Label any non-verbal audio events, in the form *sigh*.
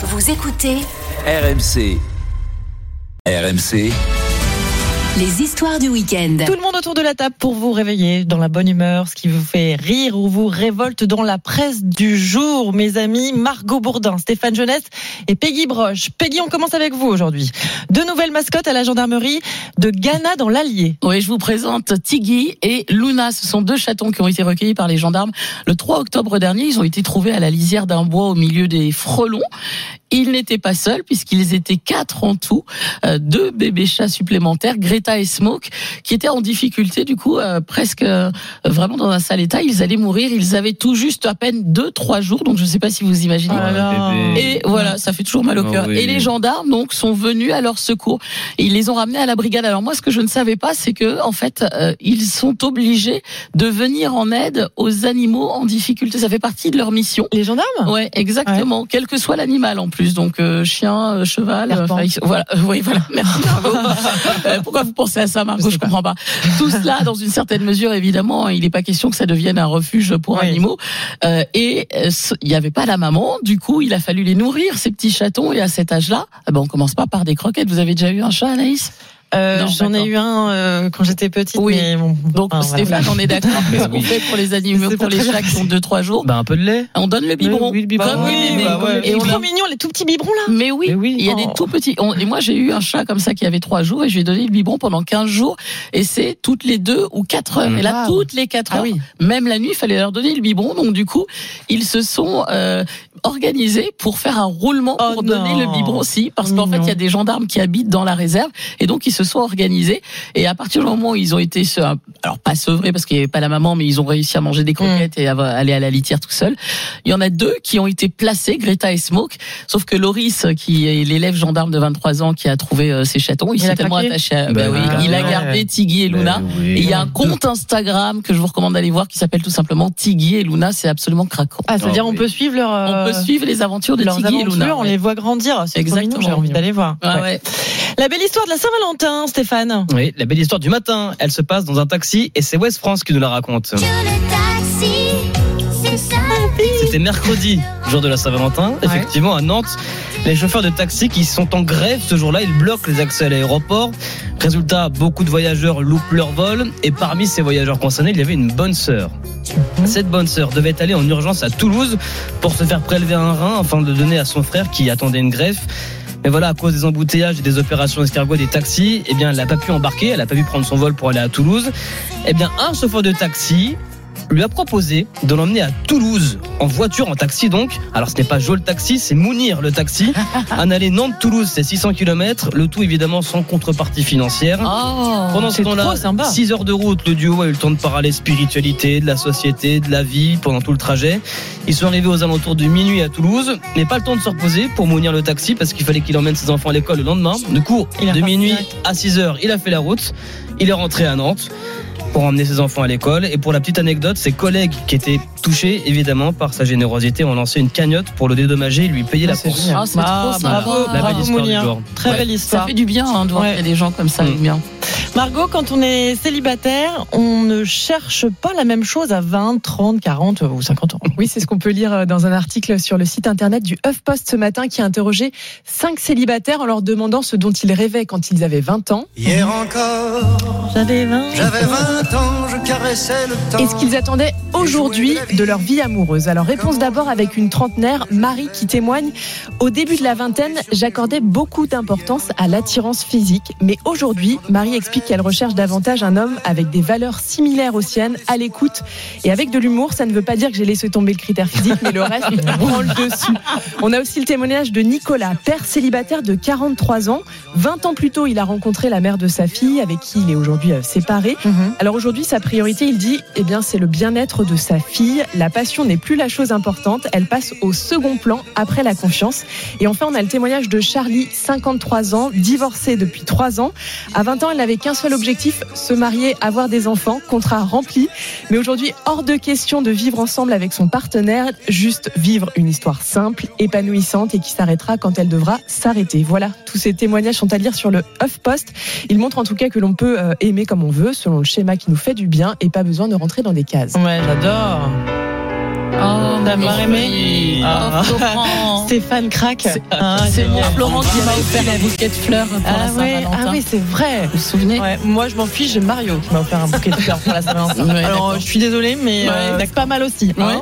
Vous écoutez RMC. RMC. les histoires du week-end. Tout le monde autour de la table pour vous réveiller dans la bonne humeur, ce qui vous fait rire ou vous révolte dans la presse du jour. Mes amis, Margot Bourdin, Stéphane Jeunesse et Peggy Broche. Peggy, on commence avec vous aujourd'hui. Deux nouvelles mascottes à la gendarmerie de Ghana dans l'Allier. Oui, je vous présente Tiggy et Luna. Ce sont deux chatons qui ont été recueillis par les gendarmes le 3 octobre dernier. Ils ont été trouvés à la lisière d'un bois au milieu des frelons. Ils n'étaient pas seuls puisqu'ils étaient quatre en tout, euh, deux bébés chats supplémentaires, Greta et Smoke, qui étaient en difficulté du coup euh, presque euh, vraiment dans un sale état. Ils allaient mourir. Ils avaient tout juste à peine deux trois jours, donc je ne sais pas si vous imaginez. Et voilà, ça fait toujours mal au Oh cœur. oui. Et les gendarmes donc sont venus à leur secours. Ils les ont ramenés à la brigade. Alors moi, ce que je ne savais pas, c'est que en fait, euh, ils sont obligés de venir en aide aux animaux en difficulté. Ça fait partie de leur mission. Les gendarmes? Ouais, exactement. Quel que soit l'animal en plus. Donc euh, chien, euh, cheval, enfin, ils- voilà. Euh, oui, voilà. Merci Margot. *laughs* Euh, pourquoi vous pensez à ça, Margot? Je comprends pas. Tout cela, dans une certaine mesure, évidemment, il n'est pas question que ça devienne un refuge pour Oui. animaux. Euh, et euh, il n'y avait pas la maman. Du coup, il a fallu les nourrir ces petits chatons. Et à cet âge-là, eh ben, on commence pas par des croquettes. Vous avez déjà eu un chat, Anaïs? Euh, J'en ai eu un euh, quand j'étais petite, Oui. mais bon. Donc enfin, voilà. Stéphane, on est *laughs* d'accord. Qu'est-ce qu'on fait pour les animaux, pour les chats qui ont 2-3 jours Bah un peu de lait. On donne le biberon. oui, le biberon. Bah oui, bébés. bah ouais. Et Et on a- trop mignon, les tout petits biberons là. Mais oui, Mais oui. il y a Oh. des tout petits. on- et moi, j'ai eu un chat comme ça qui avait trois jours et je lui ai donné le biberon pendant 15 jours. Et c'est toutes les deux ou quatre heures. Et là, toutes les quatre Ah heures, oui. même la nuit, il fallait leur donner le biberon. Donc, du coup, ils se sont euh, organisés pour faire un roulement Oh pour donner le biberon aussi. Parce qu'en fait, il y a des gendarmes qui habitent dans la réserve. Et donc, ils se sont organisés. Et à partir du moment où ils ont été, se- alors pas sevrés parce qu'il n'y avait pas la maman, mais ils ont réussi à manger des croquettes et à aller à la litière tout seul. Il y en a deux qui ont été placés, Greta et Smoke. Sauf que Loris, qui est l'élève gendarme de 23 ans qui a trouvé euh, ces chatons, il, s'est tellement attaché à, Bah bah oui, il a Ouais. gardé Tiggy et Luna. Bah oui. Et il y a un compte Instagram que je vous recommande d'aller voir qui s'appelle tout simplement Tiggy et Luna. C'est absolument craquant. Ah, c'est-à-dire Oh, on oui. peut suivre leur. On euh, peut suivre les aventures de Tiggy et Luna. on ouais. les voit grandir. C'est Exactement. j'ai envie d'aller voir. Ah Ouais. ouais. La belle histoire de la Saint-Valentin, Stéphane. Oui, la belle histoire du matin, elle se passe dans un taxi et c'est West France qui nous la raconte. C'était mercredi, jour de la Saint-Valentin, effectivement à Nantes. Les chauffeurs de taxi qui sont en grève ce jour-là, ils bloquent les accès à l'aéroport. Résultat, beaucoup de voyageurs loupent leur vol et parmi ces voyageurs concernés, il y avait une bonne sœur. Cette bonne sœur devait aller en urgence à Toulouse pour se faire prélever un rein afin de le donner à son frère qui attendait une greffe. Mais voilà, à cause des embouteillages et des opérations escargots des taxis, eh bien, elle n'a pas pu embarquer, elle n'a pas pu prendre son vol pour aller à Toulouse. Eh bien, un chauffeur de taxi lui a proposé de l'emmener à Toulouse en voiture, en taxi donc. Alors ce n'est pas Jo le taxi, c'est Mounir le taxi. *laughs* Un aller Nantes-Toulouse, c'est 600 km, le tout évidemment sans contrepartie financière. Oh. Pendant ce temps-là, trop sympa. 6 heures de route, le duo a eu le temps de parler spiritualité, de la société, de la vie pendant tout le trajet. Ils sont arrivés aux alentours de minuit à Toulouse, mais pas le temps de se reposer pour Mounir le taxi parce qu'il fallait qu'il emmène ses enfants à l'école le lendemain. Du coup, de minuit à 6 heures, il a fait la route. Il est rentré à Nantes pour emmener ses enfants à l'école. Et pour la petite anecdote, ses collègues qui étaient touchés évidemment par sa générosité ont lancé une cagnotte pour le dédommager et lui payer la course. Ah, c'est Ah, trop sympa. La belle bravo histoire du jour. Très Ouais. belle Ça histoire. fait du bien hein, de voir Ouais. qu'il y a des gens comme ça. Mm. c'est bien. Margot, quand on est célibataire, on ne cherche pas la même chose à 20, 30, 40 ou 50 ans. Oui, c'est ce qu'on peut lire euh, dans un article sur le site internet du HuffPost ce matin qui a interrogé cinq célibataires en leur demandant ce dont ils rêvaient quand ils avaient 20 ans Hier encore, J'avais 20. j'avais 20 ans, je caressais le temps. et ce qu'ils attendaient aujourd'hui de leur vie amoureuse? Alors réponse d'abord avec une trentenaire, Marie, qui témoigne Au début de la vingtaine, j'accordais beaucoup d'importance à l'attirance physique, mais aujourd'hui, Marie explique qu'elle recherche davantage un homme avec des valeurs similaires aux siennes, à l'écoute et avec de l'humour. Ça ne veut pas dire que j'ai laissé tomber le critère physique, mais le reste prend le dessus. On a aussi le témoignage de Nicolas, père célibataire de 43 ans. 20 ans plus tôt, il a rencontré la mère de sa fille, avec qui il est aujourd'hui euh, séparé. Alors aujourd'hui, sa priorité, il dit, eh bien, c'est le bien-être de sa fille. La passion n'est plus la chose importante. Elle passe au second plan après la confiance. Et enfin, on a le témoignage de Charlie, 53 ans, divorcée depuis 3 ans. À 20 ans, elle n'avait qu'un seul objectif, se marier, avoir des enfants, contrat rempli. Mais aujourd'hui, hors de question de vivre ensemble avec son partenaire, juste vivre une histoire simple, épanouissante et qui s'arrêtera quand elle devra s'arrêter. Voilà, tous ces témoignages sont à lire sur le HuffPost. Ils montrent en tout cas que l'on peut euh, aimer comme on veut, selon le schéma qui nous fait du bien et pas besoin de rentrer dans des cases. Ouais, j'adore. Oh, D'avoir aimé. Ah, Florent. *laughs* Stéphane. Ah, C'est mon génial. Florent qui m'a offert un bouquet de fleurs pour Ah la ouais, Saint-Valentin. ah oui, c'est vrai. Vous vous souvenez Ouais, moi je m'en fiche, j'ai Mario qui m'a offert un bouquet de fleurs pour la *laughs* Saint-Valentin. Ouais, Alors je suis désolée, mais euh, c'est pas mal aussi. hein.